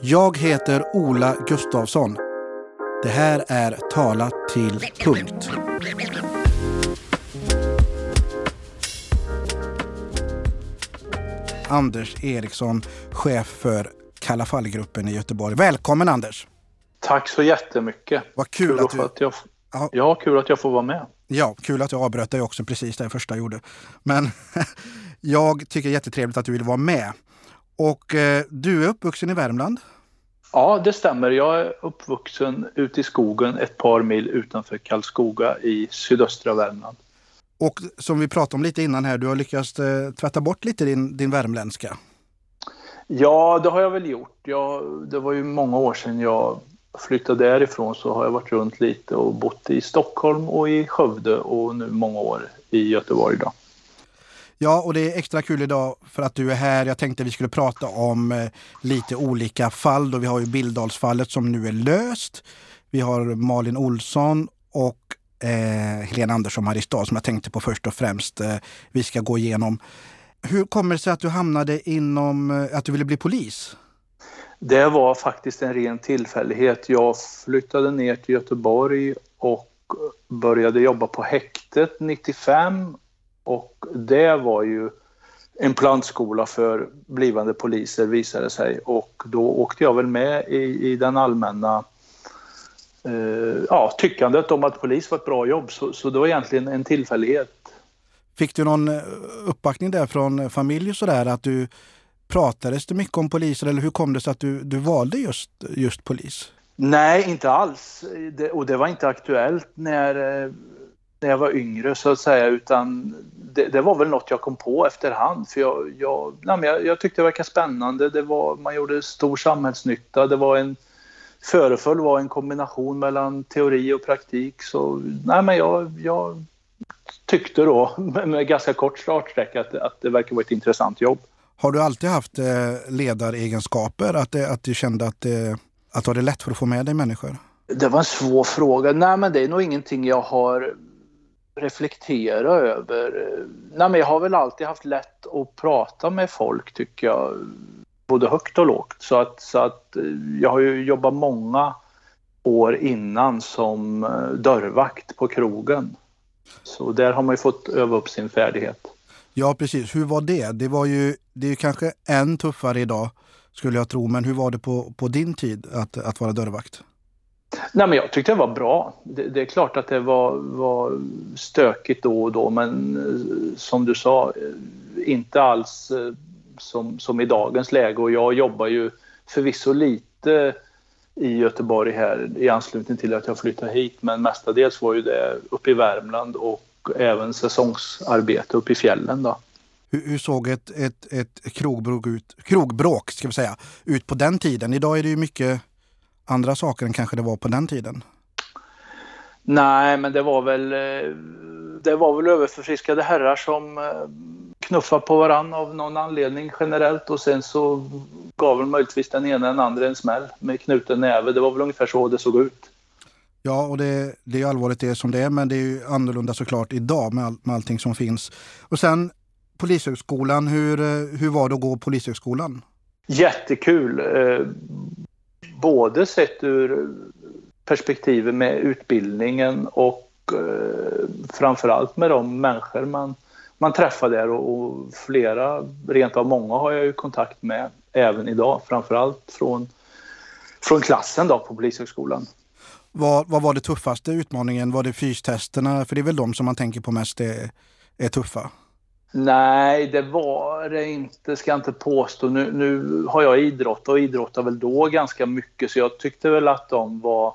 Jag heter Ola Gustafsson. Det här är Tala till punkt. Anders Eriksson, chef för Kalla fallgruppen i Göteborg. Välkommen Anders! Tack så jättemycket. Vad kul, kul att, du... att jag... Ja. kul att jag får vara med. Ja, kul att jag avbröt dig också precis det första jag gjorde. Men jag tycker det är jättetrevligt att du vill vara med. Och eh, du är uppvuxen i Värmland? Ja, det stämmer. Jag är uppvuxen ute i skogen ett par mil utanför Karlskoga i sydöstra Värmland. Och som vi pratade om lite innan här, du har lyckats eh, tvätta bort lite din, din värmländska. Ja, det har jag väl gjort. Jag, det var ju många år sedan jag flyttade därifrån så har jag varit runt lite och bott i Stockholm och i Skövde och nu många år i Göteborg. Då. Ja, och det är extra kul idag för att du är här. Jag tänkte vi skulle prata om eh, lite olika fall. Då vi har ju Bildalsfallet som nu är löst. Vi har Malin Olsson och eh, Helena Andersson Mariestad som jag tänkte på först och främst. Eh, vi ska gå igenom. Hur kommer det sig att du hamnade inom, eh, att du ville bli polis? Det var faktiskt en ren tillfällighet. Jag flyttade ner till Göteborg och började jobba på häktet 95 och det var ju en plantskola för blivande poliser visade sig och då åkte jag väl med i, i den allmänna eh, ja, tyckandet om att polis var ett bra jobb så, så det var egentligen en tillfällighet. Fick du någon eh, uppbackning där från familj och sådär att du pratades det mycket om poliser eller hur kom det sig att du, du valde just, just polis? Nej, inte alls. Det, och det var inte aktuellt när, eh, när jag var yngre så att säga utan det, det, var väl något jag kom på efterhand för jag, jag, nej, jag, jag tyckte det verkade spännande. Det var, man gjorde stor samhällsnytta. Det var en, föreföll vara en kombination mellan teori och praktik. Så nej, men jag, jag tyckte då med ganska kort startsträcka att, att det verkar vara ett intressant jobb. Har du alltid haft eh, ledaregenskaper? Att, det, att du kände att, det, att du hade lätt för att få med dig människor? Det var en svår fråga. Nej, men det är nog ingenting jag har reflektera över. Eh, nej, men jag har väl alltid haft lätt att prata med folk tycker jag, både högt och lågt. Så att, så att eh, jag har ju jobbat många år innan som eh, dörrvakt på krogen. Så där har man ju fått öva upp sin färdighet. Ja, precis. Hur var det? Det var ju, det är kanske än tuffare idag skulle jag tro, men hur var det på, på din tid att, att vara dörrvakt? Nej, men jag tyckte det var bra. Det, det, är klart att det var, var stökigt då och då men eh, som du sa, eh, inte alls eh, som, som i dagens läge och jag jobbar ju förvisso lite i Göteborg här i anslutning till att jag flyttade hit men mestadels var ju det uppe i Värmland och även säsongsarbete uppe i fjällen. Då. Hur, hur såg ett, ett, ett krogbråk, ut, krogbråk ska vi säga, ut på den tiden? Idag är det ju mycket andra saker än kanske det var på den tiden? Nej, men det var väl, eh, det var väl överförfriskade herrar som eh, knuffade på varann av någon anledning generellt och sen så gav väl möjligtvis den ena den andra en smäll med knuten näve. Det var väl ungefär så det såg ut. Ja, och det, det är allvarligt det som det är, men det är ju annorlunda såklart idag med, all, med allting som finns. Och sen Polishögskolan, hur, eh, hur var det att gå Polishögskolan? Jättekul både sett ur perspektivet med utbildningen och eh, framförallt med de människor man, man träffar där och, och, flera, rent av många har jag ju kontakt med även idag, framförallt från, från klassen då på Polishögskolan. Vad, vad var det tuffaste utmaningen? Var det fystesterna? För det är väl de som man tänker på mest är, är tuffa? Nej, det var det inte, ska jag inte påstå. Nu, nu har jag idrott och idrottade väl då ganska mycket så jag tyckte väl att de var...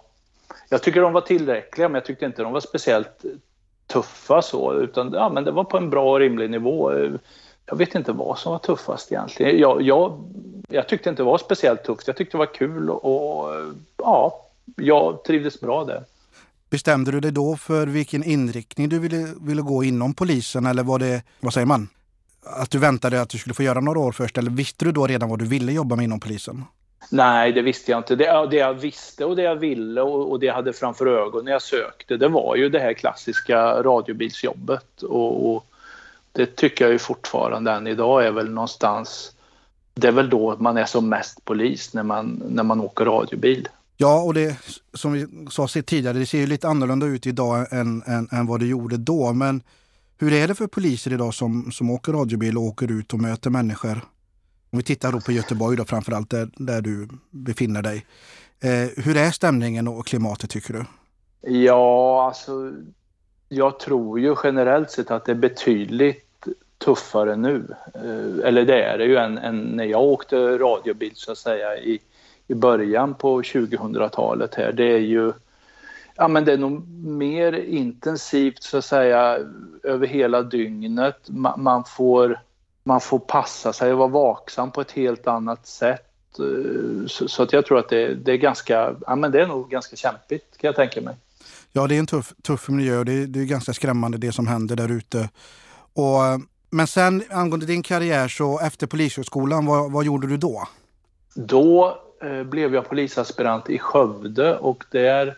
Jag tycker de var tillräckliga men jag tyckte inte de var speciellt tuffa så utan ja, men det var på en bra och rimlig nivå. Jag vet inte vad som var tuffast egentligen. Jag, jag, jag tyckte inte det var speciellt tufft. Jag tyckte det var kul och ja, jag trivdes bra där. Bestämde du dig då för vilken inriktning du ville, ville gå inom polisen eller var det, vad säger man, att du väntade att du skulle få göra några år först eller visste du då redan vad du ville jobba med inom polisen? Nej, det visste jag inte. Det, det jag visste och det jag ville och, och, det jag hade framför ögonen när jag sökte, det var ju det här klassiska radiobilsjobbet. Och, och det tycker jag ju fortfarande än idag är väl någonstans det är väl då man är som mest polis när man, när man åker radiobil. Ja, och det som vi sa tidigare, det ser ju lite annorlunda ut idag än, än, än vad det gjorde då. Men hur är det för poliser idag som, som åker radiobil och åker ut och möter människor? Om vi tittar då på Göteborg då framförallt, där, där du befinner dig. Eh, hur är stämningen och klimatet tycker du? Ja, alltså jag tror ju generellt sett att det är betydligt tuffare nu. Eh, eller det är det ju än, än när jag åkte radiobil så att säga i, i början på 2000-talet här. Det är ju Ja, men det är nog mer intensivt så att säga över hela dygnet. Man, man får, man får passa sig och vara vaksam på ett helt annat sätt. Eh, så, så att jag tror att det, det, är ganska, ja, men det är nog ganska kämpigt kan jag tänka mig. Ja, det är en tuff, tuff miljö och det är, det är ganska skrämmande det som händer där ute. men sen angående din karriär, så efter Polishögskolan, vad, vad gjorde du då? Då Eh, blev jag polisaspirant i Skövde och där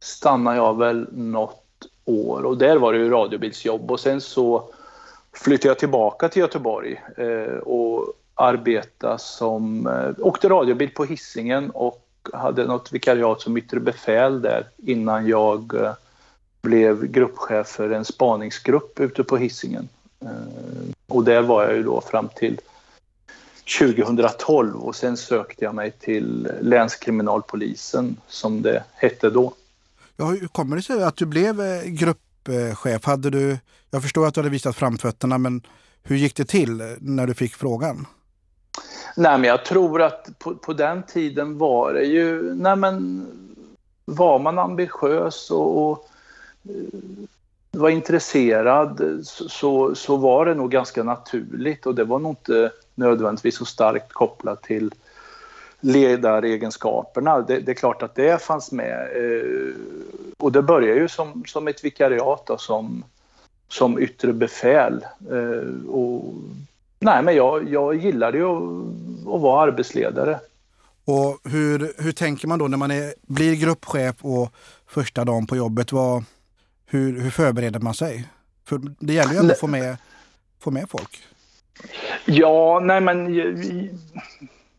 stannade jag väl något år och där var det ju radiobilsjobb och sen så flyttade jag tillbaka till Göteborg eh, och arbetade som, eh, åkte radiobil på hissingen och hade något vikariat som yttre befäl där innan jag blev gruppchef för en spaningsgrupp ute på hissingen. Och där var jag ju då fram till 2012 och sen sökte jag mig till länskriminalpolisen som det hette då. Ja, hur kommer det sig att du blev eh, gruppchef? Hade du, jag förstår att du hade visat framfötterna, men hur gick det till när du fick frågan? Nej, men jag tror att på, på den tiden var det ju, nej men var man ambitiös och, och eh, var intresserad så, så, var det nog ganska naturligt och det var nog inte nödvändigtvis så starkt kopplat till ledaregenskaperna. Det, det är klart att det fanns med. Eh, och det började ju som, som ett vikariat då, som, som yttre befäl. Eh, och, nej, men jag, jag gillade ju att, att vara arbetsledare. Och hur, hur tänker man då när man är, blir gruppchef och första dagen på jobbet? Vad, hur, hur förbereder man sig? För det gäller ju ändå att få med, få med folk. Ja, nej men jag,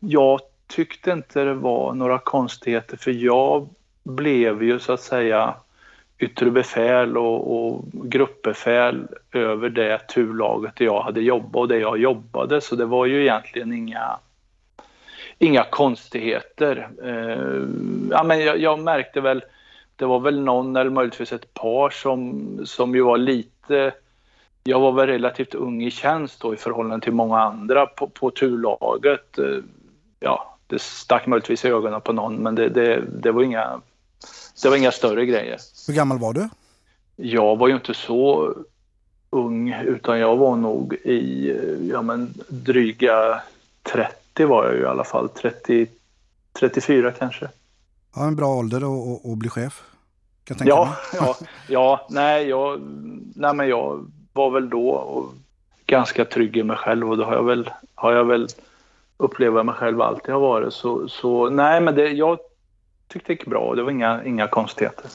jag tyckte inte det var några konstigheter för jag blev ju så att säga yttre befäl och, och gruppbefäl över det turlaget där jag hade jobbat och där jag jobbade så det var ju egentligen inga inga konstigheter. Eh, ja, men jag, jag, märkte väl, det var väl någon eller möjligtvis ett par som, som ju var lite jag var väl relativt ung i tjänst då i förhållande till många andra på, på turlaget. Eh, ja, det stack möjligtvis i ögonen på någon men det, det, det, var inga, det var inga större grejer. Hur gammal var du? Jag var ju inte så ung utan jag var nog i ja, men, dryga 30 var jag ju i alla fall. 30, 34 kanske. Ja, en bra ålder att, bli chef. Kan jag ja, ja, ja, nej, jag, nej, men jag var väl då ganska trygg i mig själv och då har jag väl, har jag väl upplever jag mig själv alltid har varit. Så, så nej, men det, jag tyckte det gick bra. Det var inga, inga konstigheter.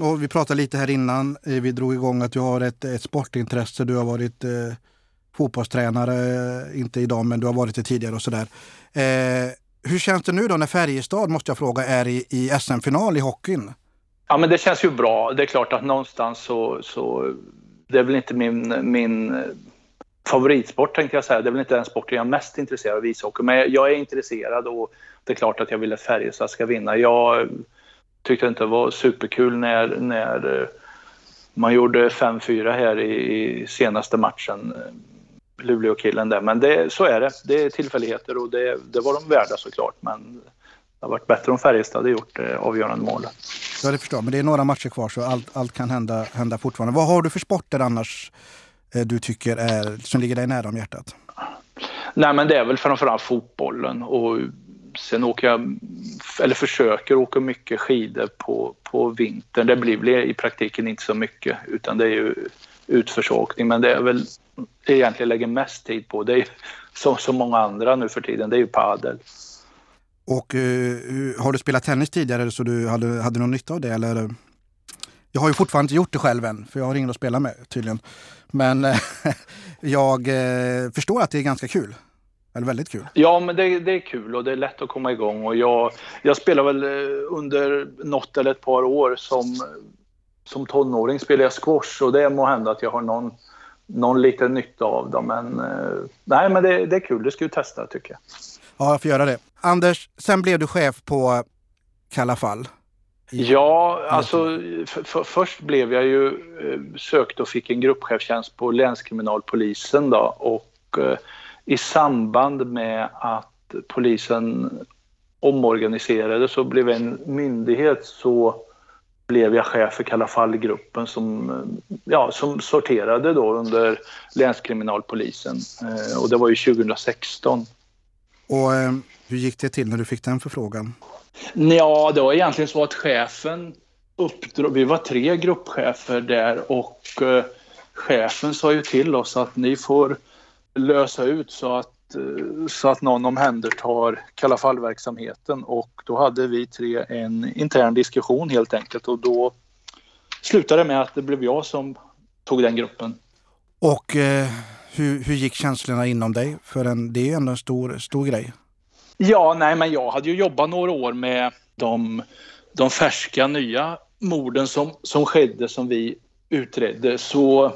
Och vi pratade lite här innan eh, vi drog igång att du har ett, ett sportintresse. Du har varit eh, fotbollstränare, eh, inte idag men du har varit det tidigare och sådär. Eh, hur känns det nu då när Färjestad, måste jag fråga, är i, i SM-final i hockeyn? Ja men det känns ju bra. Det är klart att någonstans så, så det är väl inte min, min eh, favoritsport tänkte jag säga. Det är väl inte den sporten jag är mest intresserad av, ishockey. Men jag är intresserad och det är klart att jag vill att Färjestad ska vinna. Jag tyckte inte det var superkul när, när eh, man gjorde 5-4 här i, senaste matchen. Eh, Luleå-killen där. Men det, så är det. Det är tillfälligheter och det, det var de värda såklart. Men det har varit bättre om Färjestad hade gjort det avgörande målet. Ja, det förstår Men det är några matcher kvar så allt, allt kan hända, hända fortfarande. Vad har du för sporter annars Eh, du tycker är, som ligger dig nära om hjärtat? Nej, men det är väl framförallt fotbollen och sen åker jag, eller försöker åka mycket skidor på, på vintern. Det blir väl i praktiken inte så mycket utan det är ju utförsåkning men det är väl egentligen lägger mest tid på. Det är som så många andra nu för tiden, det är ju padel. Och uh, har du spelat tennis tidigare så du hade, hade någon nytta av det eller? Jag har ju fortfarande inte gjort det själv än, för jag har ingen att spela med tydligen. Men eh, jag eh, förstår att det är ganska kul. Eller väldigt kul. Ja, men det, det, är kul och det är lätt att komma igång. Och jag, jag spelar väl eh, under något eller ett par år som, som tonåring spelar jag squash och det må hända att jag har någon, någon liten nytta av det. Men, eh, nej, men det, det är kul. Det ska vi testa tycker jag. Ja, jag får göra det. Anders, sen blev du chef på Kalla fall. Ja, alltså för, först blev jag ju eh, sökt och fick en gruppchefstjänst på länskriminalpolisen då och eh, i samband med att polisen omorganiserade så blev en myndighet så blev jag chef för Kalla fall-gruppen som, eh, ja, som sorterade då under länskriminalpolisen eh, och det var ju 2016. Och eh, hur gick det till när du fick den förfrågan? Ja, det var egentligen så att chefen uppdrog, vi var tre gruppchefer där och eh, chefen sa ju till oss att ni får lösa ut så att, eh, så att någon omhändertar Kalla fallverksamheten och då hade vi tre en intern diskussion helt enkelt och då slutade det med att det blev jag som tog den gruppen. Och eh, hur, hur gick känslorna inom dig? För en, det är ju ändå en stor, stor grej. Ja, nej, men jag hade ju jobbat några år med de, de färska nya morden som, som skedde som vi utredde. Så,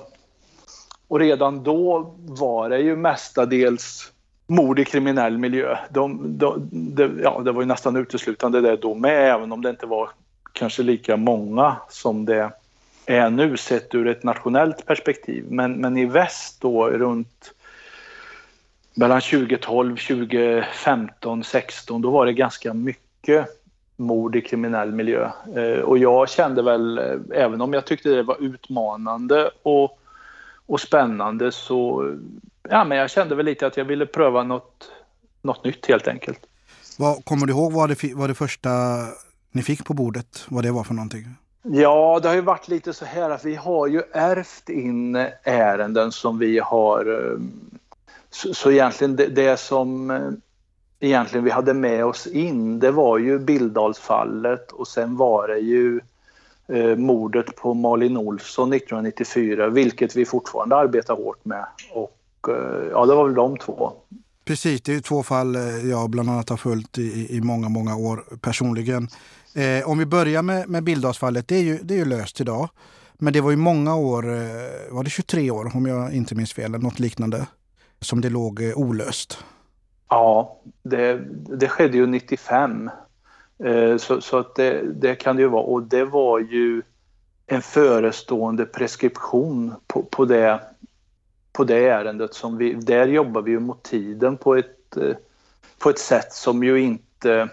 och redan då var det ju mestadels mord i kriminell miljö. De, de, de, ja, det var ju nästan uteslutande det då med, även om det inte var kanske lika många som det är nu sett ur ett nationellt perspektiv. Men, men i väst då runt mellan 2012, 2015, 16 då var det ganska mycket mord i kriminell miljö. Eh, och jag kände väl, eh, även om jag tyckte det var utmanande och, och spännande så ja, men jag kände väl lite att jag ville pröva något, något nytt helt enkelt. Vad, kommer du ihåg vad det, vad det första ni fick på bordet, vad det var för någonting? Ja, det har ju varit lite så här att vi har ju ärvt in ärenden som vi har eh, så, så egentligen det, det, som eh, egentligen vi hade med oss in det var ju Bildalsfallet och sen var det ju eh, mordet på Malin Olsson 1994 vilket vi fortfarande arbetar hårt med. Och eh, ja, det var väl de två. Precis, det är två fall eh, jag bland annat har följt i, i många, många år personligen. Eh, om vi börjar med, med Bildalsfallet, det är, ju, det är ju löst idag. Men det var ju många år, eh, var det 23 år om jag inte minns fel, eller något liknande? som det låg eh, olöst? Ja, det, det skedde ju 95. Eh, så, så att det, det, kan det ju vara. Och det var ju en förestående preskription på, på, det, på det ärendet. Som vi, där jobbar vi ju mot tiden på ett, eh, på ett sätt som ju inte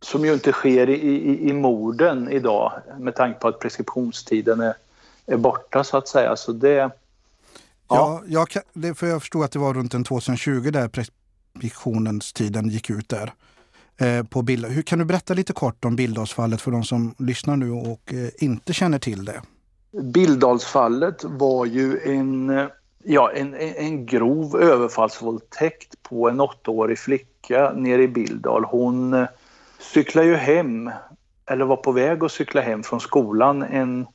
som ju inte sker i, i, i morden idag med tanke på att preskriptionstiden är, är borta så att säga. Så det, Ja, jag, kan, det, för jag förstod att det var runt den 2020 där preskriptionens tiden gick ut där. Eh, på bild. Hur Kan du berätta lite kort om Bildalsfallet för de som lyssnar nu och eh, inte känner till det? Bildalsfallet var ju en, ja, en, en grov överfallsvåldtäkt på en åttaårig flicka nere i Bildal. Hon cyklade ju hem, eller var på väg att cykla hem från skolan en,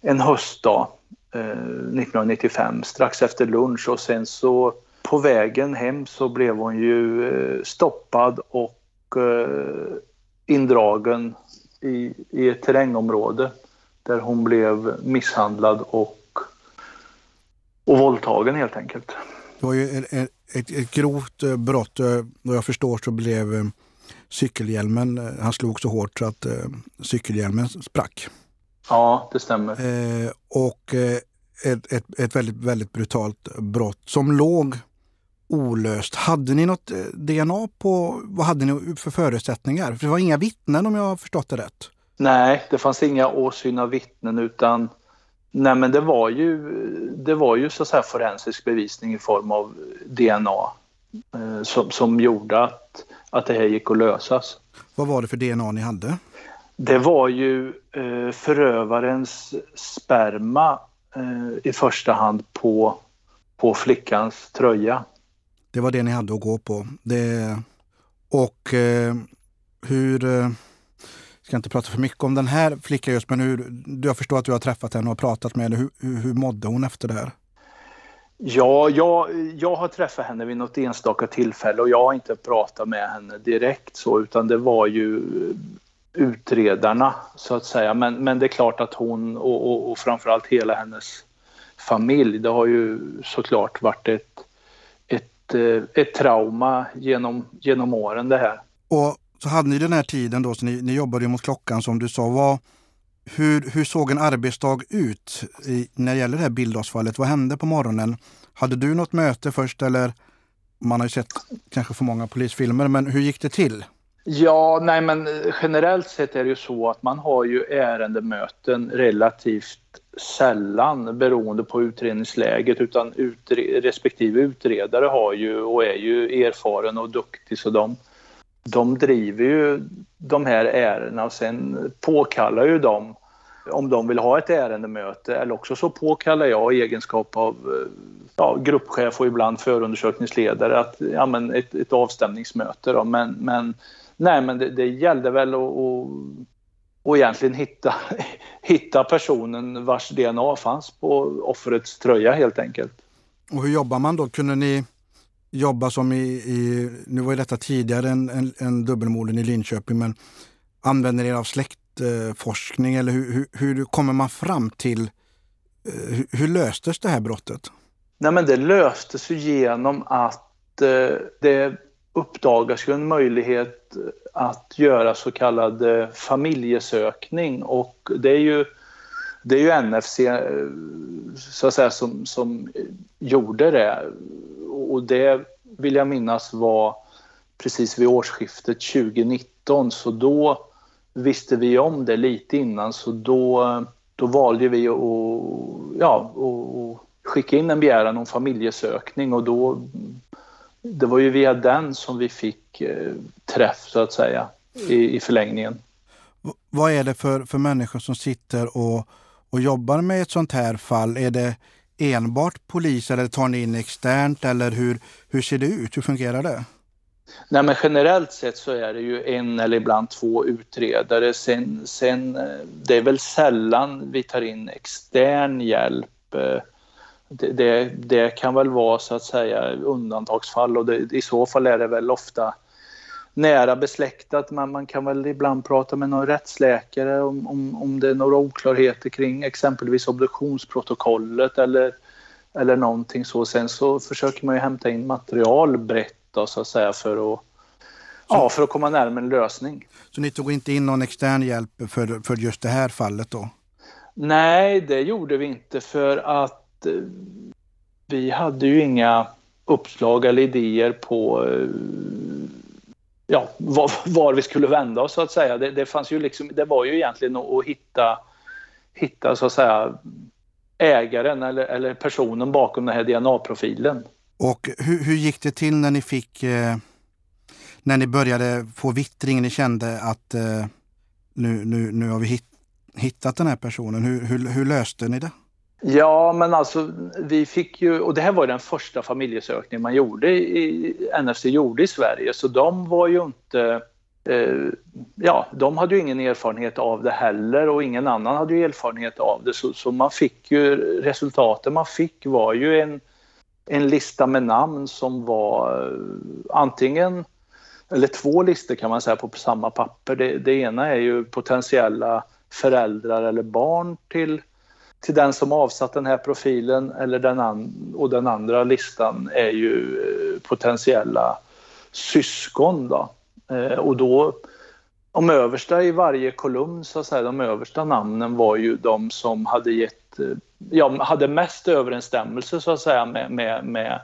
en höstdag eh, 1995 strax efter lunch och sen så på vägen hem så blev hon ju eh, stoppad och eh, indragen i, i ett terrängområde där hon blev misshandlad och, och våldtagen helt enkelt. Det var ju ett, ett, ett grovt eh, brott. Vad jag förstår så blev cykelhjälmen, han slog så hårt så att cykelhjälmen sprack. Ja, det stämmer. Eh, och eh, ett, ett, ett, väldigt, väldigt brutalt brott som låg olöst. Hade ni något eh, DNA på, vad hade ni för förutsättningar? För det var inga vittnen om jag har förstått det rätt. Nej, det fanns inga åsyna vittnen utan nej men det var ju, det var ju så att forensisk bevisning i form av DNA eh, som, som gjorde att, att det här gick att lösas. Vad var det för DNA ni hade? Det var ju eh, förövarens sperma eh, i första hand på, på flickans tröja. Det var det ni hade att gå på. Det, och eh, hur, eh, ska inte prata för mycket om den här flickan just, men hur, jag förstår att du har träffat henne och pratat med henne. Hur, hur, hur mådde hon efter det här? Ja, jag, jag har träffat henne vid något enstaka tillfälle och jag har inte pratat med henne direkt så utan det var ju utredarna så att säga. Men, men det är klart att hon och, och, och framförallt hela hennes familj, det har ju såklart varit ett, ett, eh, ett trauma genom, genom åren det här. Och så hade ni den här tiden då, så ni, ni jobbade mot klockan som du sa. Vad, hur, hur såg en arbetsdag ut i, när det gäller det här bildavsfallet? Vad hände på morgonen? Hade du något möte först eller? Man har ju sett kanske för många polisfilmer, men hur gick det till? Ja, nej men generellt sett är det ju så att man har ju ärendemöten relativt sällan beroende på utredningsläget utan utre respektive utredare har ju och är ju erfaren och duktig så de, de driver ju de här ärendena och sen påkallar ju de om de vill ha ett ärendemöte eller också så påkallar jag i egenskap av eh, ja, gruppchef och ibland förundersökningsledare att, ja, men ett, ett avstämningsmöte. Då. Men, men, nej, men det, det gällde väl att och egentligen hitta, hitta personen vars DNA fanns på offrets tröja helt enkelt. Och hur jobbar man då? Kunde ni jobba som i, i nu var ju detta tidigare än, än, än dubbelmorden i Linköping, men använder ni er av släktforskning eller hur, hur, hur kommer man fram till, eh, hur, hur, löstes det här brottet? Nej men det löstes ju genom att eh, det uppdagas ju en möjlighet att göra så kallad eh, familjesökning och det är ju, det är ju NFC eh, så att säga, som, som gjorde det. Och det vill jag minnas var precis vid årsskiftet 2019 så då visste vi om det lite innan så då, då valde vi att ja, skicka in en begäran om familjesökning och då det var ju via den som vi fick eh, träff så att säga i, i förlängningen. Vad är det för, för människor som sitter och, och jobbar med ett sånt här fall? Är det enbart polis eller tar ni in externt eller hur, hur ser det ut? Hur fungerar det? Nej, men generellt sett så är det ju en eller ibland två utredare. Sen, sen, eh, det är väl sällan vi tar in extern hjälp. Eh, det, det, det, kan väl vara så att säga undantagsfall och det, i så fall är det väl ofta nära besläktat. Men man kan väl ibland prata med någon rättsläkare om, om, om det är några oklarheter kring exempelvis obduktionsprotokollet eller, eller någonting så. Sen så försöker man ju hämta in material brett då, så att säga för att Ja, för att komma närmare en lösning. Så ni tog inte in någon extern hjälp för, för just det här fallet då? Nej, det gjorde vi inte för att Eh, vi hade ju inga uppslag eller idéer på eh, ja, var, var, vi skulle vända oss så att säga. Det, det, fanns ju liksom, det var ju egentligen att hitta, hitta så att säga ägaren eller, eller personen bakom den här DNA-profilen. Och hur, hur, gick det till när ni fick eh, när ni började få vittring, ni kände att eh, nu, nu, nu har vi hittat den här personen. Hur, hur, hur löste ni det? Ja, men alltså vi fick ju, och det här var den första familjesökningen man gjorde i, NFC gjorde i Sverige, så de var ju inte eh, ja, de hade ju ingen erfarenhet av det heller och ingen annan hade ju erfarenhet av det. Så, så man fick ju, resultatet man fick var ju en, en lista med namn som var eh, antingen, eller två listor kan man säga på samma papper. Det, det ena är ju potentiella föräldrar eller barn till till den som avsatt den här profilen eller den an och den andra listan är ju eh, potentiella syskon. Då. Eh, och då, de översta i varje kolumn, så att säga, de översta namnen var ju de som hade gett, eh, ja, hade mest överensstämmelse så att säga med, med, med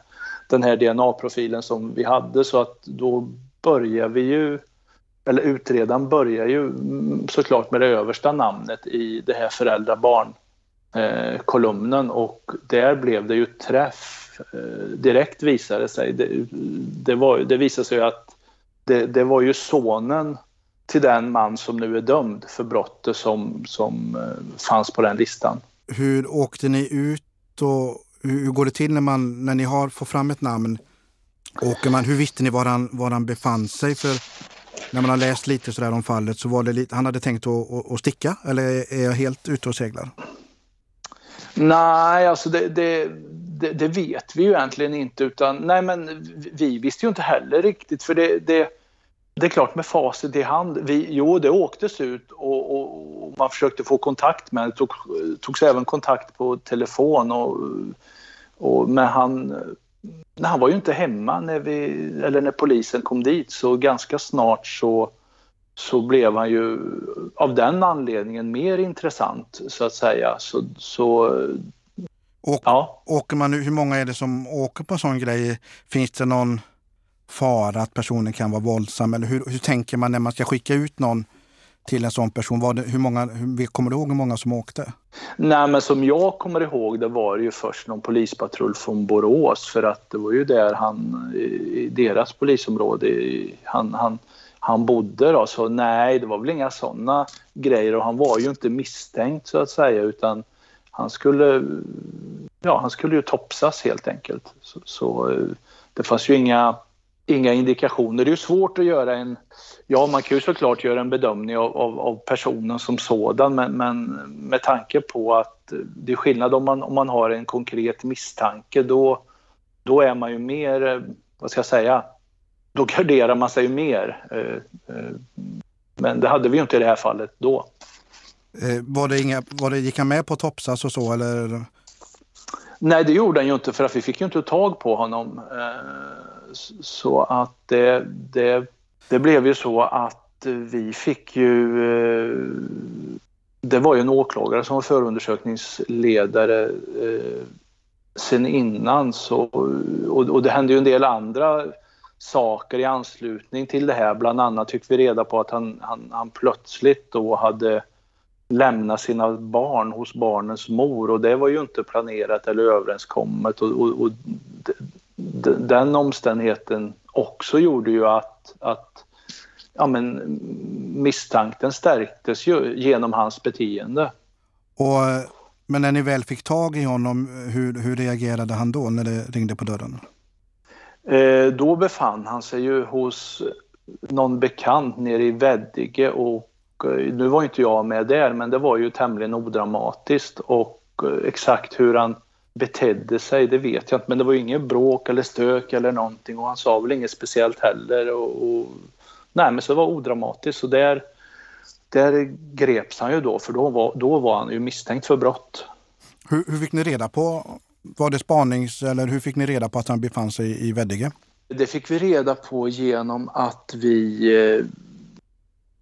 den här DNA-profilen som vi hade så att då börjar vi ju eller utredaren börjar ju mm, såklart med det översta namnet i det här föräldrar-barn eh, kolumnen och där blev det ju träff eh, direkt visade sig. Det, det, var, det visade sig att det, det, var ju sonen till den man som nu är dömd för brottet som, som eh, fanns på den listan. Hur åkte ni ut och hur går det till när, man, när ni har fått fram ett namn? Åker man, hur visste ni var han, var han befann sig? För när man har läst lite sådär om fallet så var det lite, han hade tänkt att, att, att sticka eller är jag helt ute och seglar? Nej, alltså det, det, det, det, vet vi ju egentligen inte utan nej men vi visste ju inte heller riktigt för det, det, det är klart med facit i hand. Vi, jo, det åktes ut och, och, och man försökte få kontakt med det. tog, togs även kontakt på telefon och, och men han, han var ju inte hemma när, vi, eller när polisen kom dit så ganska snart så så blev han ju av den anledningen mer intressant så att säga. Så, så och, ja. Åker man hur många är det som åker på en sån grej? Finns det någon fara att personen kan vara våldsam? Eller hur, hur tänker man när man ska skicka ut någon till en sån person? Var det, hur många, kommer du ihåg hur många som åkte? Nej, men som jag kommer ihåg det var det ju först någon polispatrull från Borås för att det var ju där han, i deras polisområde, han, han, han bodde då. Så nej, det var väl inga sådana grejer och han var ju inte misstänkt så att säga utan han skulle, ja, han skulle ju topsas helt enkelt. Så, så eh, det fanns ju inga, inga indikationer. Det är ju svårt att göra en, ja man kan ju såklart göra en bedömning av, av, av personen som sådan men, men, med tanke på att det är skillnad om man, om man har en konkret misstanke då, då är man ju mer, eh, vad ska jag säga, då garderar man sig mer. Eh, men det hade vi ju inte i det här fallet då. Eh, var det inga, var det, gick han med på topsas och så eller? Nej, det gjorde han ju inte för att vi fick ju inte tag på honom. Eh, så att det, det, det blev ju så att vi fick ju... Eh, det var ju en åklagare som var förundersökningsledare sen innan så, och, och det hände ju en del andra saker i anslutning till det här. Bland annat fick vi reda på att han, han, han plötsligt då hade lämnat sina barn hos barnens mor och det var ju inte planerat eller överenskommet och, och, och den omständigheten också gjorde ju att, att ja, men, misstanken stärktes ju genom hans beteende. Och, men när ni väl fick tag i honom, hur, hur reagerade han då när det ringde på dörren? Eh, då befann han sig ju hos någon bekant nere i Veddige och Eh, nu var inte jag med där, men det var ju tämligen odramatiskt och eh, exakt hur han betedde sig, det vet jag inte. Men det var ju inget bråk eller stök eller någonting och han sa väl inget speciellt heller. Och, och nej, men så det var odramatiskt. Så där, där greps han ju då, för då var, då var han ju misstänkt för brott. Hur, hur fick ni reda på, var det spanings eller hur fick ni reda på att han befann sig i Veddige? Det fick vi reda på genom att vi eh,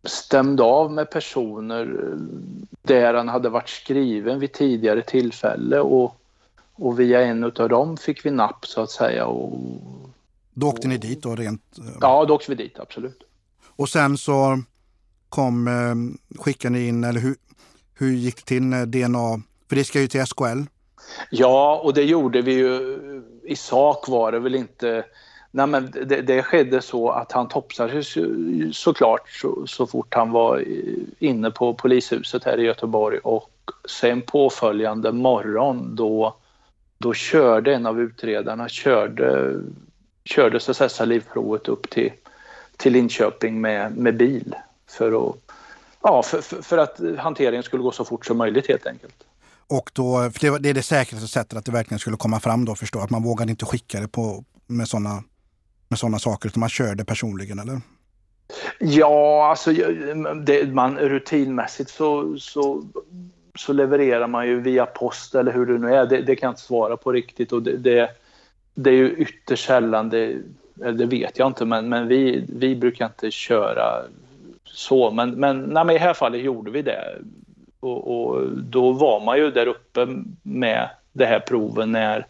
stämde av med personer där han hade varit skriven vid tidigare tillfälle och, och via en av dem fick vi napp så att säga. Och, då åkte och, ni dit då rent? Eh, ja, då åkte vi dit, absolut. Och sen så kom, eh, skickade ni in, eller hur, hur gick det till DNA? För det ska ju till SKL. Ja, och det gjorde vi ju. I sak var det väl inte Nej, men det, det skedde så att han topsades såklart så, så fort han var inne på polishuset här i Göteborg och sen påföljande morgon då, då körde en av utredarna körde, körde så att salivprovet upp till, till Linköping med, med bil för att, ja, för, för att hanteringen skulle gå så fort som möjligt helt enkelt. Och då, för det är det säkraste sättet att det verkligen skulle komma fram då förstå att man vågade inte skicka det på, med sådana med såna saker? Utan man kör det personligen eller? Ja, alltså det, man, rutinmässigt så, så, så levererar man ju via post eller hur det nu är. Det, det kan jag inte svara på riktigt och det, det, det är ju ytterst sällan, det, det vet jag inte, men, men vi, vi brukar inte köra så. Men, men, nej, men i det här fallet gjorde vi det. Och, och, då var man ju där uppe med det här proven när,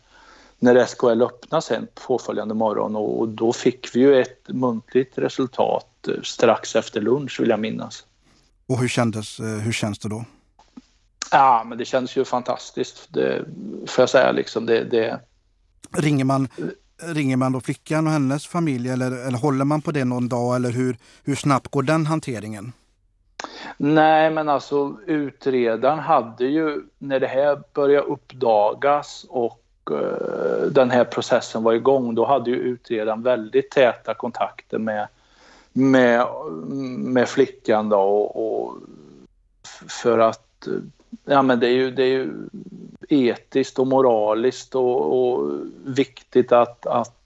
när SKL öppnade sen påföljande morgon och, då fick vi ju ett muntligt resultat eh, strax efter lunch vill jag minnas. Och hur, kändes, eh, hur känns det då? Ja, men det känns ju fantastiskt. Det får jag säga liksom. Det, det... Ringer, man, ringer man då flickan och hennes familj eller, eller håller man på det någon dag eller hur, hur snabbt går den hanteringen? Nej, men alltså utredaren hade ju när det här började uppdagas och Eh, den här processen var igång, då hade ju utredaren väldigt täta kontakter med, med, med flickan då och, och för att eh, ja, men det, är ju, det är ju etiskt och moraliskt och, och viktigt att, att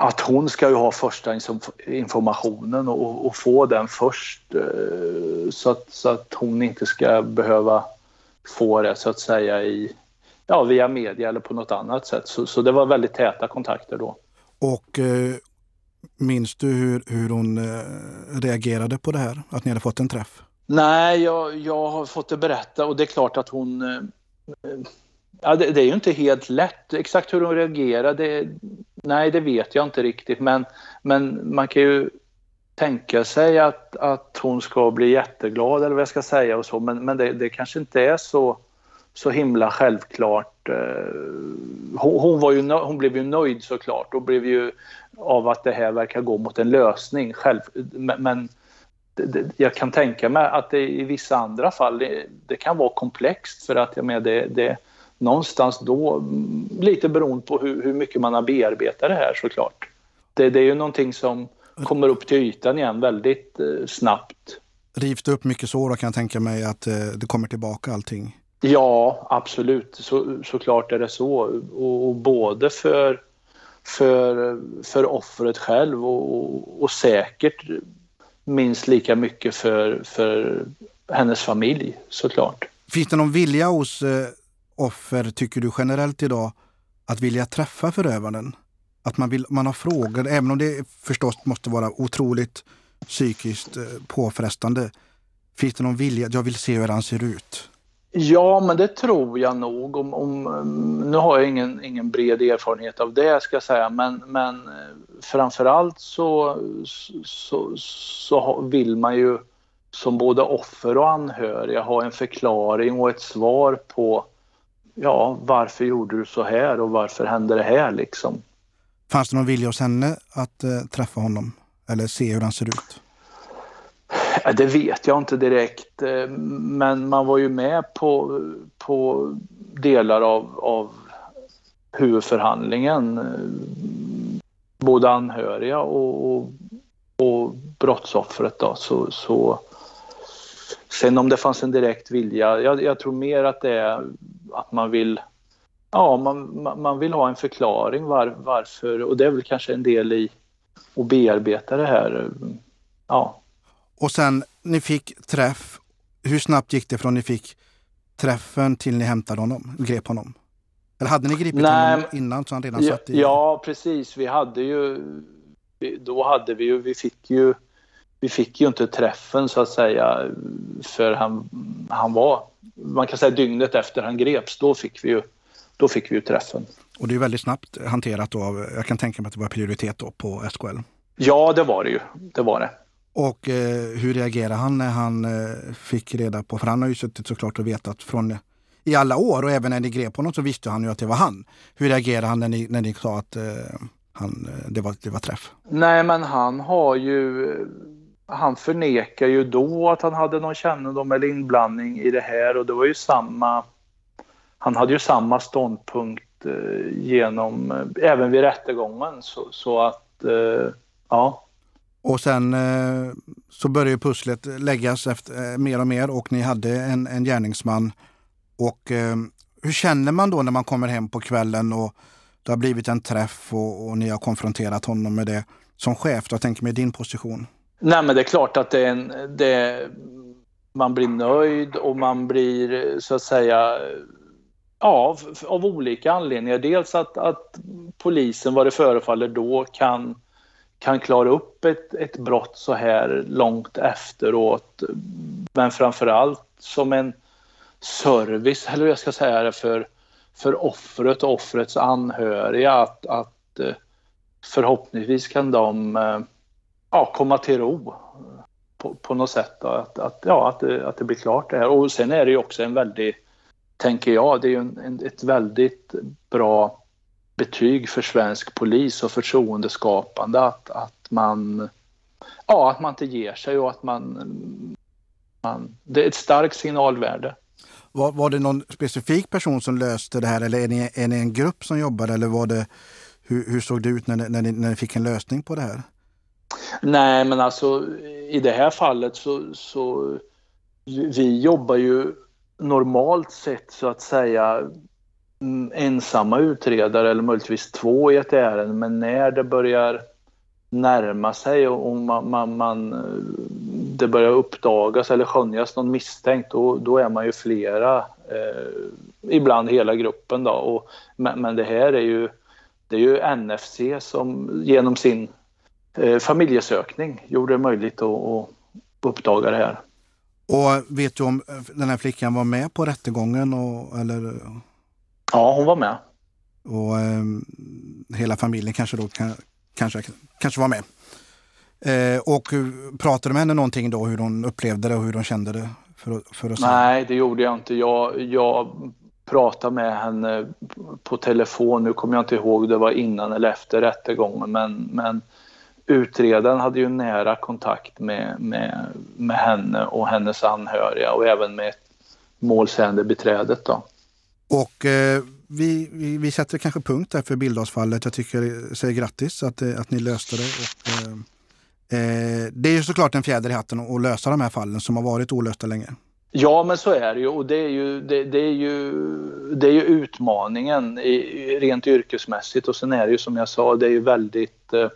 att hon ska ju ha första informationen och, och få den först eh, så att, så att hon inte ska behöva få det så att säga i, ja, via media eller på något annat sätt. Så, så det var väldigt täta kontakter då. Och eh, minns du hur, hur hon eh, reagerade på det här, att ni hade fått en träff? Nej, jag, jag har fått det berätta och det är klart att hon eh, Ja, det, det, är ju inte helt lätt. Exakt hur hon reagerade, nej det vet jag inte riktigt. Men, men man kan ju tänka sig att, att hon ska bli jätteglad eller vad jag ska säga och så. Men, men det, det kanske inte är så, så himla självklart. Eh, hon, hon, var ju, hon blev ju nöjd såklart och blev ju av att det här verkar gå mot en lösning. Själv, men jag kan tänka mig att det i vissa andra fall det, det kan vara komplext för att jag menar, det, det någonstans då, lite beroende på hur, hur mycket man har bearbetat det här såklart. Det, det är ju någonting som kommer upp till ytan igen väldigt eh, snabbt. Rivs det upp mycket så då kan jag tänka mig att eh, det kommer tillbaka allting? Ja, absolut. Så, såklart är det så. Och, och både för, för, för offret själv och, och, och, säkert minst lika mycket för, för hennes familj såklart. Finns det någon vilja hos eh, offer tycker du generellt idag att vilja träffa förövaren? Att man, vill, man har frågor, även om det förstås måste vara otroligt psykiskt eh, påfrestande. Finns det någon vilja? Jag vill se hur han ser ut. Ja, men det tror jag nog. Om, om, nu har jag ingen, ingen bred erfarenhet av det, ska jag säga, men, men eh, framförallt så, så, så vill man ju som både offer och anhöriga ha en förklaring och ett svar på ja, varför gjorde du så här och varför hände det här liksom? Fanns det någon vilja hos henne att eh, träffa honom eller se hur han ser ut? Ja, det vet jag inte direkt, eh, men man var ju med på, på delar av, av huvudförhandlingen. Eh, både anhöriga och, och, och brottsoffret. Då, så, så Sen om det fanns en direkt vilja, jag, jag tror mer att det är att man vill Ja, man, man vill ha en förklaring var, varför och det är väl kanske en del i att bearbeta det här. Ja. Och sen, ni fick träff. Hur snabbt gick det från ni fick träffen till ni hämtade honom, grep honom? Eller hade ni gripit Nej, honom innan så han redan ja, satt i... Ja, precis. Vi hade ju... Då hade vi ju, vi fick ju vi fick ju inte träffen så att säga för han, han var, man kan säga dygnet efter han greps, då fick vi ju, då fick vi ju träffen. Och det är väldigt snabbt hanterat då av, jag kan tänka mig att det var prioritet då på SKL. Ja, det var det ju. Det var det. Och eh, hur reagerade han när han eh, fick reda på, för han har ju suttit såklart och vetat från i alla år och även när ni grep honom så visste han ju att det var han. Hur reagerade han när ni, när ni sa att eh, han, eh, det, var, det var träff? Nej, men han har ju han förnekar ju då att han hade någon kännedom eller inblandning i det här och det var ju samma... Han hade ju samma ståndpunkt eh, genom, eh, även vid rättegången så, så att, eh, ja. Och sen så började pusslet läggas efter, mer och mer och ni hade en, en gärningsman. Och hur känner man då när man kommer hem på kvällen och det har blivit en träff och, och ni har konfronterat honom med det som chef? Jag tänker mig din position. Nej, men det är klart att det är en, det, man blir nöjd och man blir så att säga Ja, av, av olika anledningar. Dels att, att polisen, vad det förefaller då, kan, kan klara upp ett, ett brott så här långt efteråt. Men framför allt som en service, eller hur jag ska säga det, för, för offret och offrets anhöriga. Att, att eh, förhoppningsvis kan de eh, ja, komma till ro på, på något sätt. Då, att, att, ja, att, det, att det blir klart det här. Och sen är det ju också en väldigt, tänker jag, det är ju en, en, ett väldigt bra betyg för svensk polis och förtroendeskapande att, att man ja, att man inte ger sig och att man, man det är ett starkt signalvärde. Var, var det någon specifik person som löste det här eller är ni, är ni en grupp som jobbar eller var det, hur, hur såg det ut när, när, ni, när ni fick en lösning på det här? Nej, men alltså i det här fallet så, så vi jobbar ju normalt sett så att säga mm, ensamma utredare eller möjligtvis två i ett ärende men när det börjar närma sig och man, man, man, det börjar uppdagas eller skönjas någon misstänkt då, då är man ju flera, eh, ibland hela gruppen då. Och, men, men, det här är ju, det är ju NFC som genom sin familjesökning gjorde det möjligt att, uppdaga det här. Och vet du om den här flickan var med på rättegången? Och, eller? Ja, hon var med. Och eh, hela familjen kanske då kan, kanske, kanske var med. Eh, och pratade du med henne någonting då hur hon upplevde det och hur hon kände det? För, för att Nej, det gjorde jag inte. Jag, jag pratade med henne på telefon. Nu kommer jag inte ihåg det var innan eller efter rättegången men, men utredaren hade ju nära kontakt med, med, med henne och hennes anhöriga och även med målsägande beträdet då. Och eh, vi, vi, vi, sätter kanske punkt där för Bildalsfallet. Jag tycker, säger grattis att, eh, att ni löste det. Och, eh, eh, det är ju såklart en fjäder i hatten att lösa de här fallen som har varit olösta länge. Ja, men så är det ju och det är ju, det, det är ju, det är ju utmaningen i, rent yrkesmässigt och sen är det ju som jag sa, det är ju väldigt eh,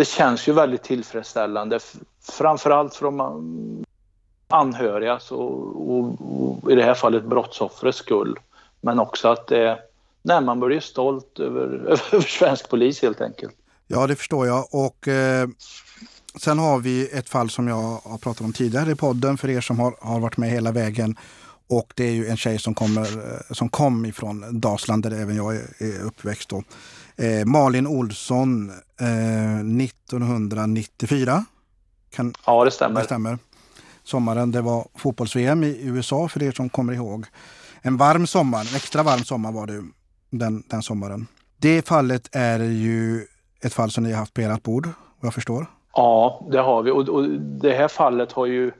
det känns ju väldigt tillfredsställande. Framförallt för de anhöriga och, och, och, i det här fallet brottsoffrets skull. Men också att det, nej, man blir stolt över, över svensk polis helt enkelt. Ja, det förstår jag. Och eh, sen har vi ett fall som jag har pratat om tidigare i podden för er som har, har varit med hela vägen. Och det är ju en tjej som, kommer, eh, som kom ifrån Dalsland där även jag är, är uppväxt. Då. Eh, Malin Olsson eh, 1994. Kan, ja, det stämmer. det stämmer. Sommaren, det var fotbolls-VM i USA för er som kommer ihåg. En varm sommar, en extra varm sommar var det den, den sommaren. Det fallet är ju ett fall som ni har haft på ert bord, vad jag förstår. Ja, det har vi. Och, och det här fallet har ju,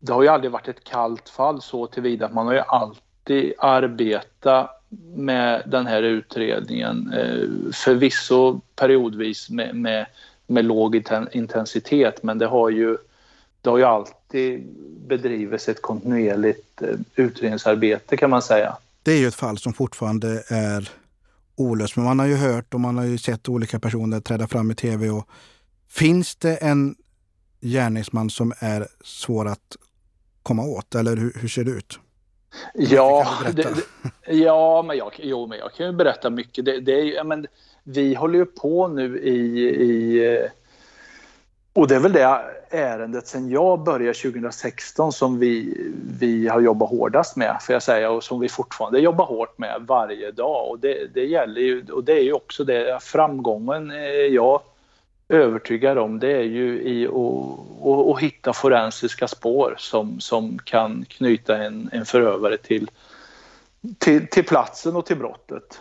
det har ju aldrig varit ett kallt fall så tillvida att man har ju alltid arbetat med den här utredningen. Eh, förvisso periodvis med, med, med låg intensitet men det har ju, det har ju alltid bedrivits ett kontinuerligt eh, utredningsarbete kan man säga. Det är ju ett fall som fortfarande är olöst men man har ju hört och man har ju sett olika personer träda fram i tv. Och finns det en gärningsman som är svår att komma åt eller hur, hur ser det ut? Ja, det, det, ja men, jag, jo, men jag kan ju berätta mycket. Det, det är, men, vi håller ju på nu i, i... Och det är väl det ärendet sen jag började 2016 som vi, vi har jobbat hårdast med, får jag säga, och som vi fortfarande jobbar hårt med varje dag. Och det, det gäller ju, och det är ju också det, framgången är jag övertygad om, det är ju i att, att, att hitta forensiska spår som, som kan knyta en, en förövare till, till, till platsen och till brottet.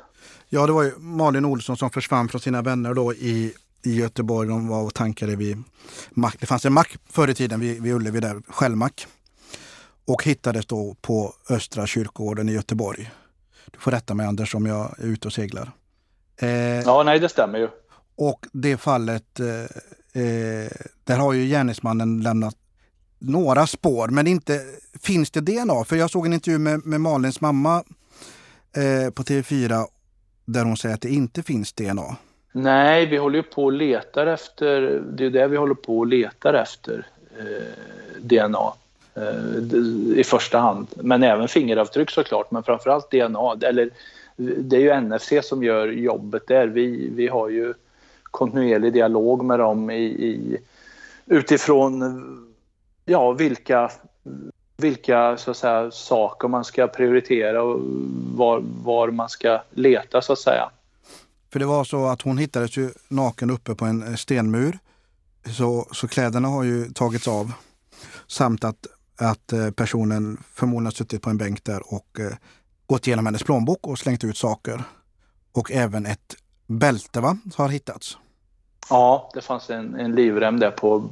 Ja, det var ju Malin Olsson som försvann från sina vänner då i, i Göteborg. De var och tankade vid mack. Det fanns en mack förr i tiden vid, vid Ullevi där, Shellmack. Och hittades då på Östra kyrkogården i Göteborg. Du får rätta mig Anders om jag är ute och seglar. Eh, ja, nej det stämmer ju. Och det fallet, eh, eh, där har ju gärningsmannen lämnat några spår, men inte finns det DNA? För jag såg en intervju med, med Malins mamma eh, på TV4 där hon säger att det inte finns DNA. Nej, vi håller ju på och letar efter, det är det vi håller på och letar efter, eh, DNA eh, i första hand. Men även fingeravtryck såklart, men framförallt DNA. Eller, det är ju NFC som gör jobbet där. Vi, vi har ju kontinuerlig dialog med dem i, i, utifrån ja, vilka, vilka så att säga, saker man ska prioritera och var, var man ska leta så att säga. För det var så att hon hittades ju naken uppe på en stenmur. Så, så kläderna har ju tagits av. Samt att, att eh, personen förmodligen suttit på en bänk där och eh, gått igenom hennes plånbok och slängt ut saker. Och även ett bälte va, har hittats. Ja, det fanns en, en livrem där på,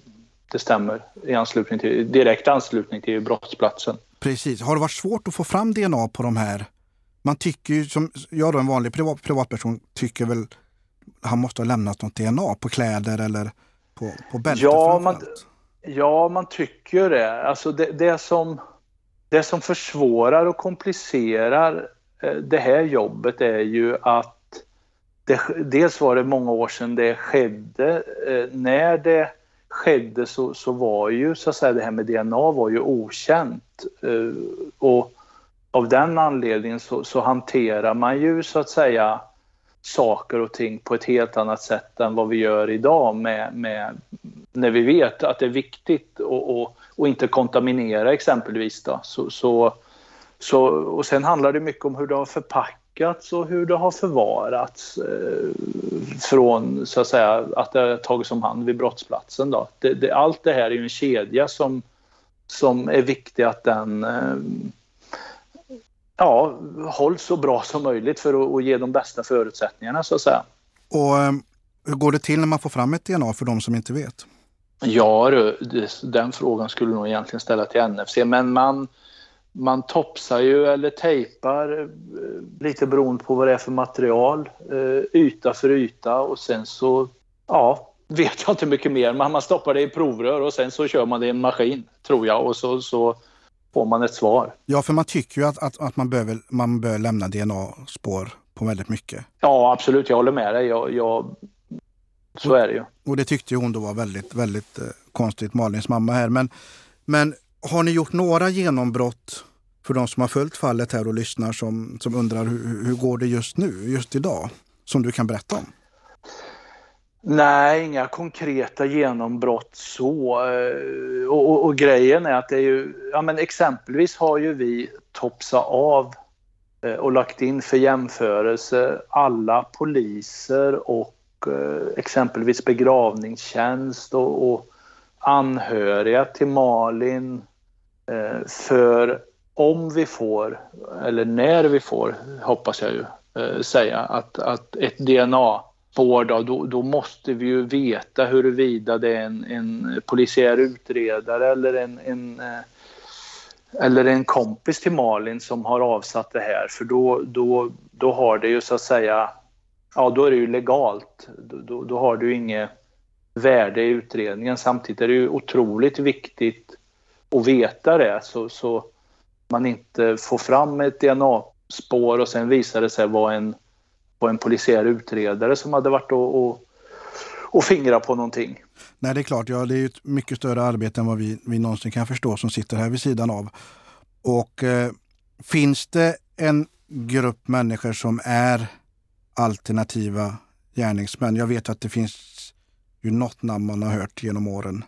det stämmer, i anslutning till, direkt anslutning till brottsplatsen. Precis. Har det varit svårt att få fram DNA på de här? Man tycker ju, som jag då, en vanlig privat, privatperson, tycker väl han måste ha lämnat något DNA på kläder eller på, på bältet ja, man, ja, man tycker det. Alltså det, det som det som försvårar och komplicerar eh, det här jobbet är ju att det, dels var det många år sedan det skedde. Eh, när det skedde så, så var ju så att säga det här med DNA var ju okänt. Eh, och av den anledningen så, så hanterar man ju så att säga saker och ting på ett helt annat sätt än vad vi gör idag med, med när vi vet att det är viktigt att inte kontaminera exempelvis. Då. Så, så, så, och sen handlar det mycket om hur det har förpackats och hur det har förvarats eh, från så att säga att det har tagits om hand vid brottsplatsen. Då. Det, det, allt det här är ju en kedja som, som är viktig att den eh, ja, hålls så bra som möjligt för att, att ge de bästa förutsättningarna så att säga. Och eh, hur går det till när man får fram ett DNA för de som inte vet? Ja, den frågan skulle nog egentligen ställa till NFC, men man, man topsar ju eller tejpar eh, lite beroende på vad det är för material, eh, yta för yta och sen så, ja, vet jag inte mycket mer, men man stoppar det i provrör och sen så kör man det i en maskin, tror jag, och så, så får man ett svar. Ja, för man tycker ju att, att, att man, behöver, man bör lämna DNA-spår på väldigt mycket. Ja, absolut. Jag håller med dig. Jag, jag, så är det ju. Och det tyckte hon då var väldigt, väldigt eh, konstigt, Malins mamma här. Men, men har ni gjort några genombrott för de som har följt fallet här och lyssnar som, som undrar hur, hur går det just nu, just idag, som du kan berätta om? Nej, inga konkreta genombrott så. Eh, och, och, och, grejen är att det är ju, ja men exempelvis har ju vi topsat av eh, och lagt in för jämförelse alla poliser och eh, exempelvis begravningstjänst och, och anhöriga till Malin. Eh, för om vi får, eller när vi får, hoppas jag ju, eh, säga att, att ett DNA spår då, då, då, måste vi ju veta huruvida det är en, en polisiär utredare eller en, en eh, eller en kompis till Malin som har avsatt det här för då, då, då har det ju så att säga, ja då är det ju legalt. Då, då har du inget värde i utredningen. Samtidigt är det ju otroligt viktigt och veta det så, så man inte får fram ett DNA-spår och sen visar det sig vara en var en polisiär utredare som hade varit och, och, och fingra på någonting. Nej, det är klart. Ja, det är ett mycket större arbete än vad vi, vi någonsin kan förstå som sitter här vid sidan av. Och eh, finns det en grupp människor som är alternativa gärningsmän? Jag vet att det finns ju något namn man har hört genom åren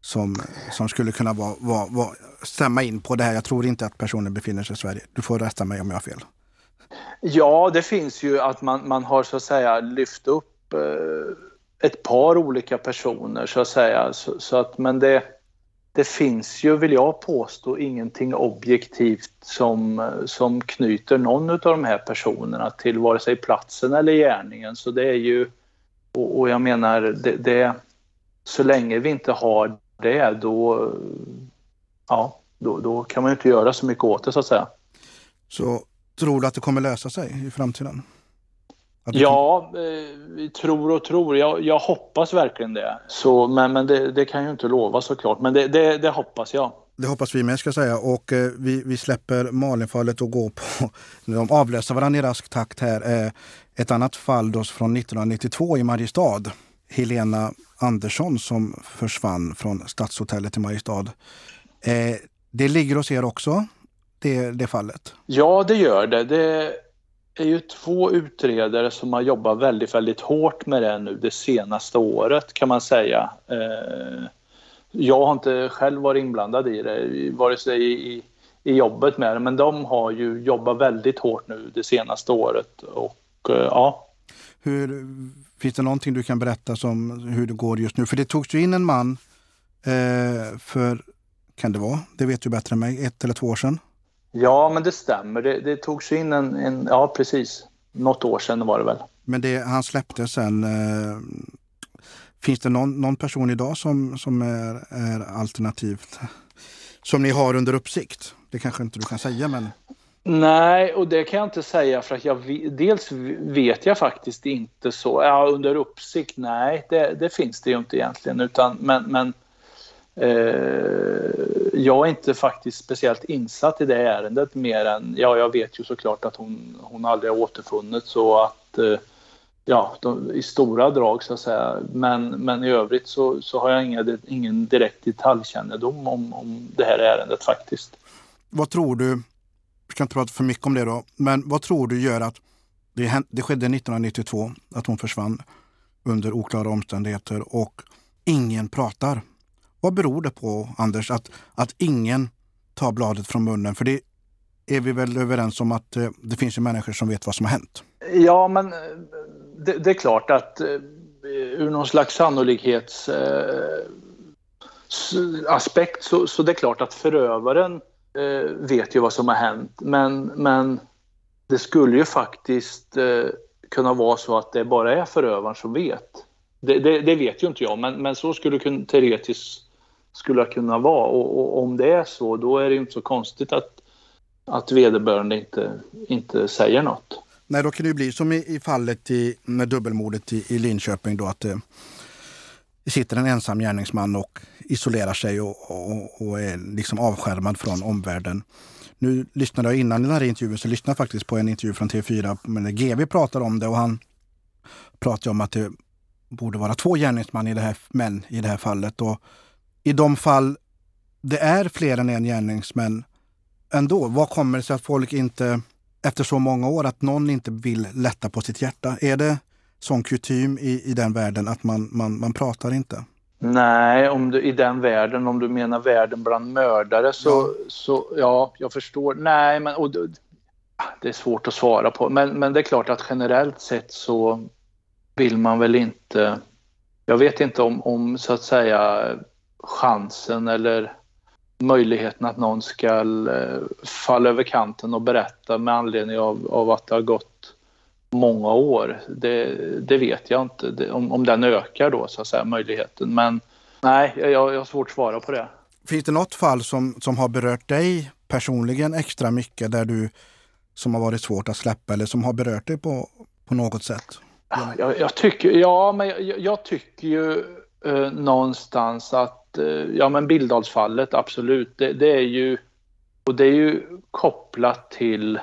som, som skulle kunna vara, vara, vara, stämma in på det här. Jag tror inte att personen befinner sig i Sverige. Du får rätta mig om jag har fel. Ja, det finns ju att man, man har så att säga lyft upp eh, ett par olika personer så att säga. Så, så, att, men det, det finns ju, vill jag påstå, ingenting objektivt som, som knyter någon av de här personerna till vare sig platsen eller gärningen. Så det är ju, och, och jag menar, det, det, så länge vi inte har det då, ja, då, då kan man ju inte göra så mycket åt det så att säga. Så Tror du att det kommer lösa sig i framtiden? Ja, vi eh, tror och tror. Jag, jag, hoppas verkligen det. Så, men men det, det kan ju inte lova såklart. Men det, det, det, hoppas jag. Det hoppas vi med ska jag säga. Och eh, vi, vi släpper Malinfallet och går på, de avlöser varandra i rask takt här. Eh, ett annat fall då från 1992 i Mariestad. Helena Andersson som försvann från Stadshotellet i Mariestad. Eh, det ligger hos er också det, det fallet? Ja, det gör det. Det är ju två utredare som har jobbat väldigt, väldigt hårt med det nu det senaste året kan man säga. Eh, jag har inte själv varit inblandad i det, vare sig i, i jobbet med det, men de har ju jobbat väldigt hårt nu det senaste året. Och eh, ja. Hur, finns det någonting du kan berätta om hur det går just nu? För det togs ju in en man eh, för, kan det vara, det vet du bättre än mig, ett eller två år sedan? Ja, men det stämmer. Det, det togs in en, en, ja precis, något år sedan var det väl. Men det, han släppte sen. Eh, finns det någon, någon person idag som, som är, är alternativt? Som ni har under uppsikt? Det kanske inte du kan säga, men... Nej, och det kan jag inte säga för att jag dels vet jag faktiskt inte så. Ja, under uppsikt, nej, det, det finns det ju inte egentligen. Utan, men, men Eh, jag är inte faktiskt speciellt insatt i det ärendet mer än, ja jag vet ju såklart att hon, hon aldrig har återfunnits och att eh, ja, de, i stora drag så att säga. Men, men i övrigt så, så har jag inga, ingen direkt detaljkännedom om, om det här ärendet faktiskt. Vad tror du, vi ska inte prata för mycket om det då, men vad tror du gör att det, det skedde 1992 att hon försvann under oklara omständigheter och ingen pratar. Vad beror det på, Anders, att, att ingen tar bladet från munnen? För det är vi väl överens om att eh, det finns ju människor som vet vad som har hänt? Ja, men eh, det, det är klart att eh, ur någon slags sannolikhetsaspekt eh, så, så det är klart att förövaren eh, vet ju vad som har hänt. Men, men det skulle ju faktiskt eh, kunna vara så att det bara är förövaren som vet. Det, det, det vet ju inte jag, men, men så skulle det teoretiskt skulle kunna vara. Och, och, om det är så, då är det inte så konstigt att, att vederbörande inte, inte säger något. Nej, då kan det ju bli som i, i fallet i, med dubbelmordet i, i Linköping då att eh, det sitter en ensam gärningsman och isolerar sig och, och, och, är liksom avskärmad från omvärlden. Nu lyssnade jag innan den här intervjun så lyssnade jag faktiskt på en intervju från TV4 men GV pratar om det och han pratar om att det borde vara två gärningsmän i det här, män i det här fallet. Och I de fall det är fler än en gärningsmän ändå, vad kommer det sig att folk inte efter så många år att någon inte vill lätta på sitt hjärta? Är det sån kutym i, i den världen att man, man, man pratar inte? Nej, om du, i den världen, om du menar världen bland mördare så ja, så, ja jag förstår. Nej, men och, det är svårt att svara på. Men, men det är klart att generellt sett så vill man väl inte... Jag vet inte om, om så att säga chansen eller möjligheten att någon ska eh, falla över kanten och berätta med anledning av, av att det har gått många år. Det, det vet jag inte det, om, om den ökar då så att säga möjligheten. Men nej, jag, jag har svårt att svara på det. Finns det något fall som, som har berört dig personligen extra mycket där du som har varit svårt att släppa eller som har berört dig på, på något sätt? Jag, jag tycker, ja, men jag, jag tycker ju eh, någonstans att eh, ja, men Bildalsfallet, absolut, det, det, är ju och det är ju kopplat till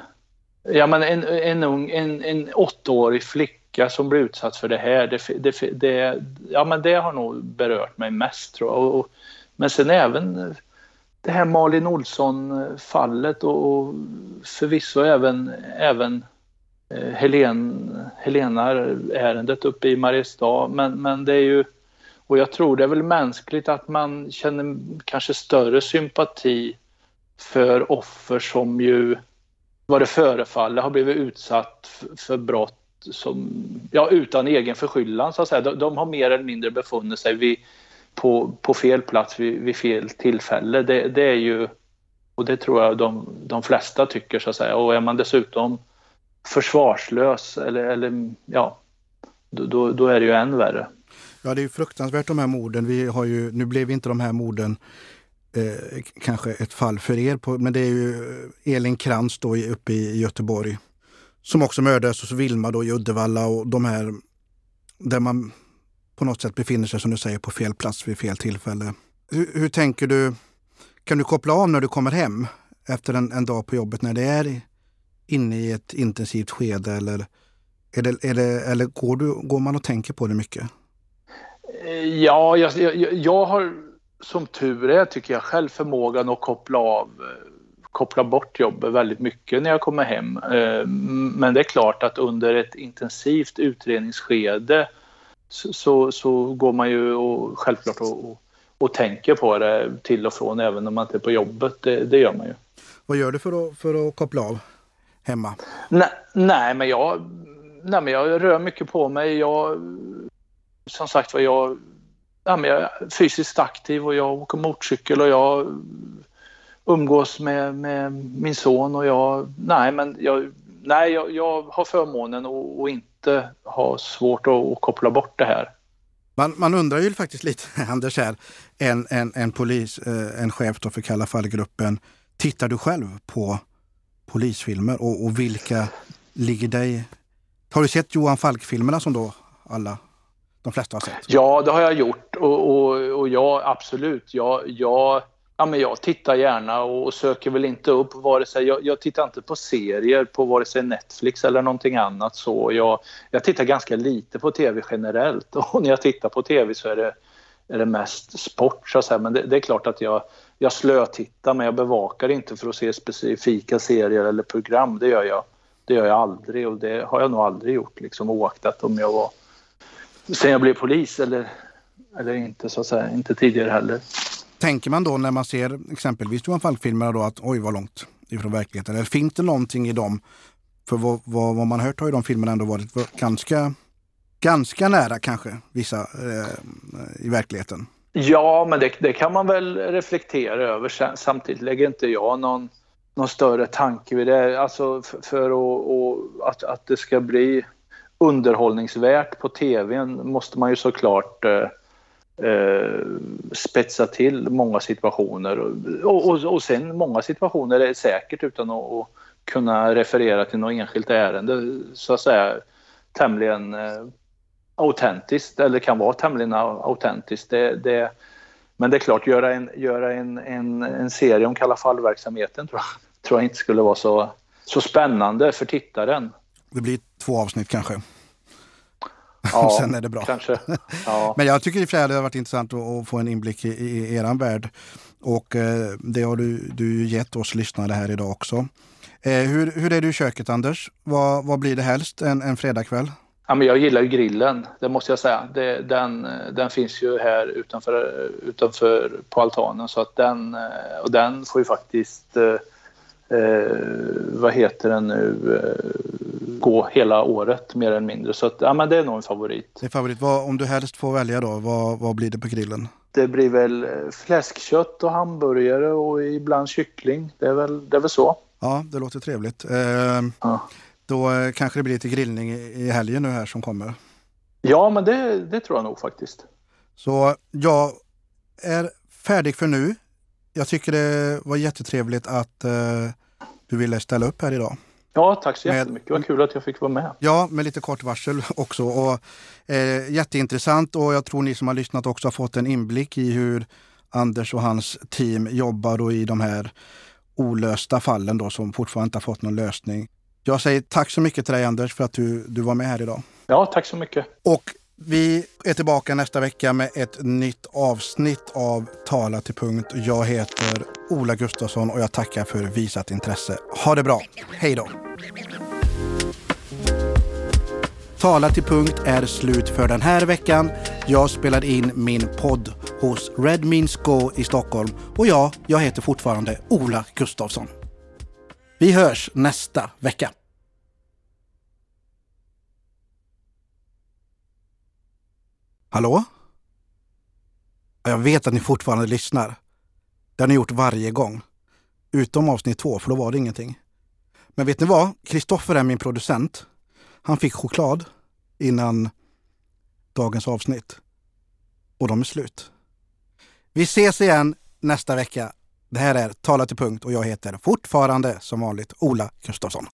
ja, men en, en, ung, en, en åttaårig flicka som blir utsatt för det här. Det, det, det, ja, men det har nog berört mig mest tror jag. Och, men sen även det här Malin Olsson-fallet och, och förvisso även, även eh, Helen, Helena-ärendet uppe i Mariestad. Men, men det är ju, och jag tror det är väl mänskligt att man känner kanske större sympati för offer som ju, vad det förefaller, har blivit utsatt för brott som, ja, utan egen förskyllan så att säga. De, de har mer eller mindre befunnit sig vid, på, på fel plats vid, vid fel tillfälle. Det, det, är ju, och det tror jag de, de flesta tycker så att säga. Och är man dessutom försvarslös eller, eller ja, då, då är det ju än värre. Ja, det är fruktansvärt de här morden. Vi har ju, nu blev inte de här morden eh, kanske ett fall för er, på, men det är ju eh, Elin Krantz då uppe i Göteborg som också mördades och så Vilma då i Uddevalla och de här där man på något sätt befinner sig som du säger på fel plats vid fel tillfälle. Hur, hur tänker du? Kan du koppla av när du kommer hem efter en, en dag på jobbet när det är inne i ett intensivt skede eller, är det, är det, eller går, du, går man och tänker på det mycket? Eh, ja, jag, jag, jag har som tur är tycker jag själv förmågan att koppla av koppla bort jobbet väldigt mycket när jag kommer hem. Eh, men det är klart att under ett intensivt utredningsskede så, så, så går man ju och, självklart och, och, och, tänker på det till och från även om man inte är på jobbet. Det, det gör man ju. Vad gör du för att, för att koppla av? hemma? Nej, nej, men jag, nej, men jag rör mycket på mig. Jag, som sagt var, jag, ja, men jag är fysiskt aktiv och jag åker motorcykel och jag umgås med, med min son och jag, nej men jag, nej, jag, jag har förmånen att, att inte ha svårt att, att, koppla bort det här. Man, man undrar ju faktiskt lite, Anders, här, en, en, en polis, eh, en chef för Kalla fall-gruppen. Tittar du själv på polisfilmer och, och vilka ligger dig... Har du sett Johan Falk-filmerna som då alla, de flesta har sett? Ja, det har jag gjort och, och, och ja, absolut, jag, jag, ja, men jag tittar gärna och söker väl inte upp vare sig, jag, jag tittar inte på serier på vare sig Netflix eller någonting annat så. Jag, jag tittar ganska lite på tv generellt och när jag tittar på tv så är det, är det mest sport så att säga. Men det, det är klart att jag, jag slötittar men jag bevakar inte för att se specifika serier eller program. Det gör jag, det gör jag aldrig och det har jag nog aldrig gjort liksom oaktat om jag var sen jag blev polis eller, eller inte så att säga, inte tidigare heller. Tänker man då när man ser exempelvis Johan Falk-filmerna då att oj vad långt ifrån verkligheten? Eller finns det någonting i dem? För vad, vad, vad man hört har ju de filmerna ändå varit ganska, ganska nära kanske vissa eh, i verkligen. Ja, men det, det, kan man väl reflektera över. Samtidigt lägger inte jag någon, någon större tanke vid det. Alltså för, för att, att, att det ska bli underhållningsvärt på tvn måste man ju såklart eh, eh, spetsa till många situationer. Och, och, och sen många situationer är säkert utan att, att kunna referera till något enskilt ärende så att säga tämligen eh, autentiskt eller kan vara tämligen autentiskt. Det, det, men det är klart, göra en, göra en, en, en serie om Kalla fall-verksamheten tror jag, tror jag inte skulle vara så, så spännande för tittaren. Det blir två avsnitt kanske. Ja, Sen är det bra. Kanske. Ja. Men jag tycker i och för sig det har varit intressant att, få en inblick i, i er värld. Och eh, det har du, du gett oss lyssnare här idag också. Eh, hur, hur är du i köket Anders? Vad, vad blir det helst en, en fredagkväll? Ja, men jag gillar ju grillen, det måste jag säga. Det, den, den finns ju här utanför, utanför på altanen så att den, och den får ju faktiskt eh, vad heter den nu, eh, gå hela året mer eller mindre. Så att, ja, men det är nog en favorit. Det är favorit. Vad, om du helst får välja då, vad, vad blir det på grillen? Det blir väl fläskkött och hamburgare och ibland kyckling. Det är väl, det är väl så. Ja, det låter trevligt. Eh, ja. Då eh, kanske det blir lite grillning i helgen nu här som kommer. Ja, men det, det tror jag nog faktiskt. Så jag är färdig för nu. Jag tycker det var jättetrevligt att eh, du ville ställa upp här idag. Ja, tack så jättemycket. Vad kul att jag fick vara med. Ja, med lite kort varsel också. Och, eh, jätteintressant och jag tror ni som har lyssnat också har fått en inblick i hur Anders och hans team jobbar då i de här olösta fallen då som fortfarande inte har fått någon lösning. Jag säger tack så mycket till dig Anders för att du, du var med här idag. Ja, tack så mycket. Och vi är tillbaka nästa vecka med ett nytt avsnitt av Tala till punkt. Jag heter Ola Gustafsson och jag tackar för visat intresse. Ha det bra. Hej då! Tala till punkt är slut för den här veckan. Jag spelade in min podd hos Red Means Go i Stockholm och ja, jag heter fortfarande Ola Gustafsson. Vi hörs nästa vecka. Hallå? Jag vet att ni fortfarande lyssnar. Det har ni gjort varje gång. Utom avsnitt två, för då var det ingenting. Men vet ni vad? Kristoffer är min producent. Han fick choklad innan dagens avsnitt. Och de är slut. Vi ses igen nästa vecka. Det här är Tala till punkt och jag heter fortfarande som vanligt Ola Gustafsson.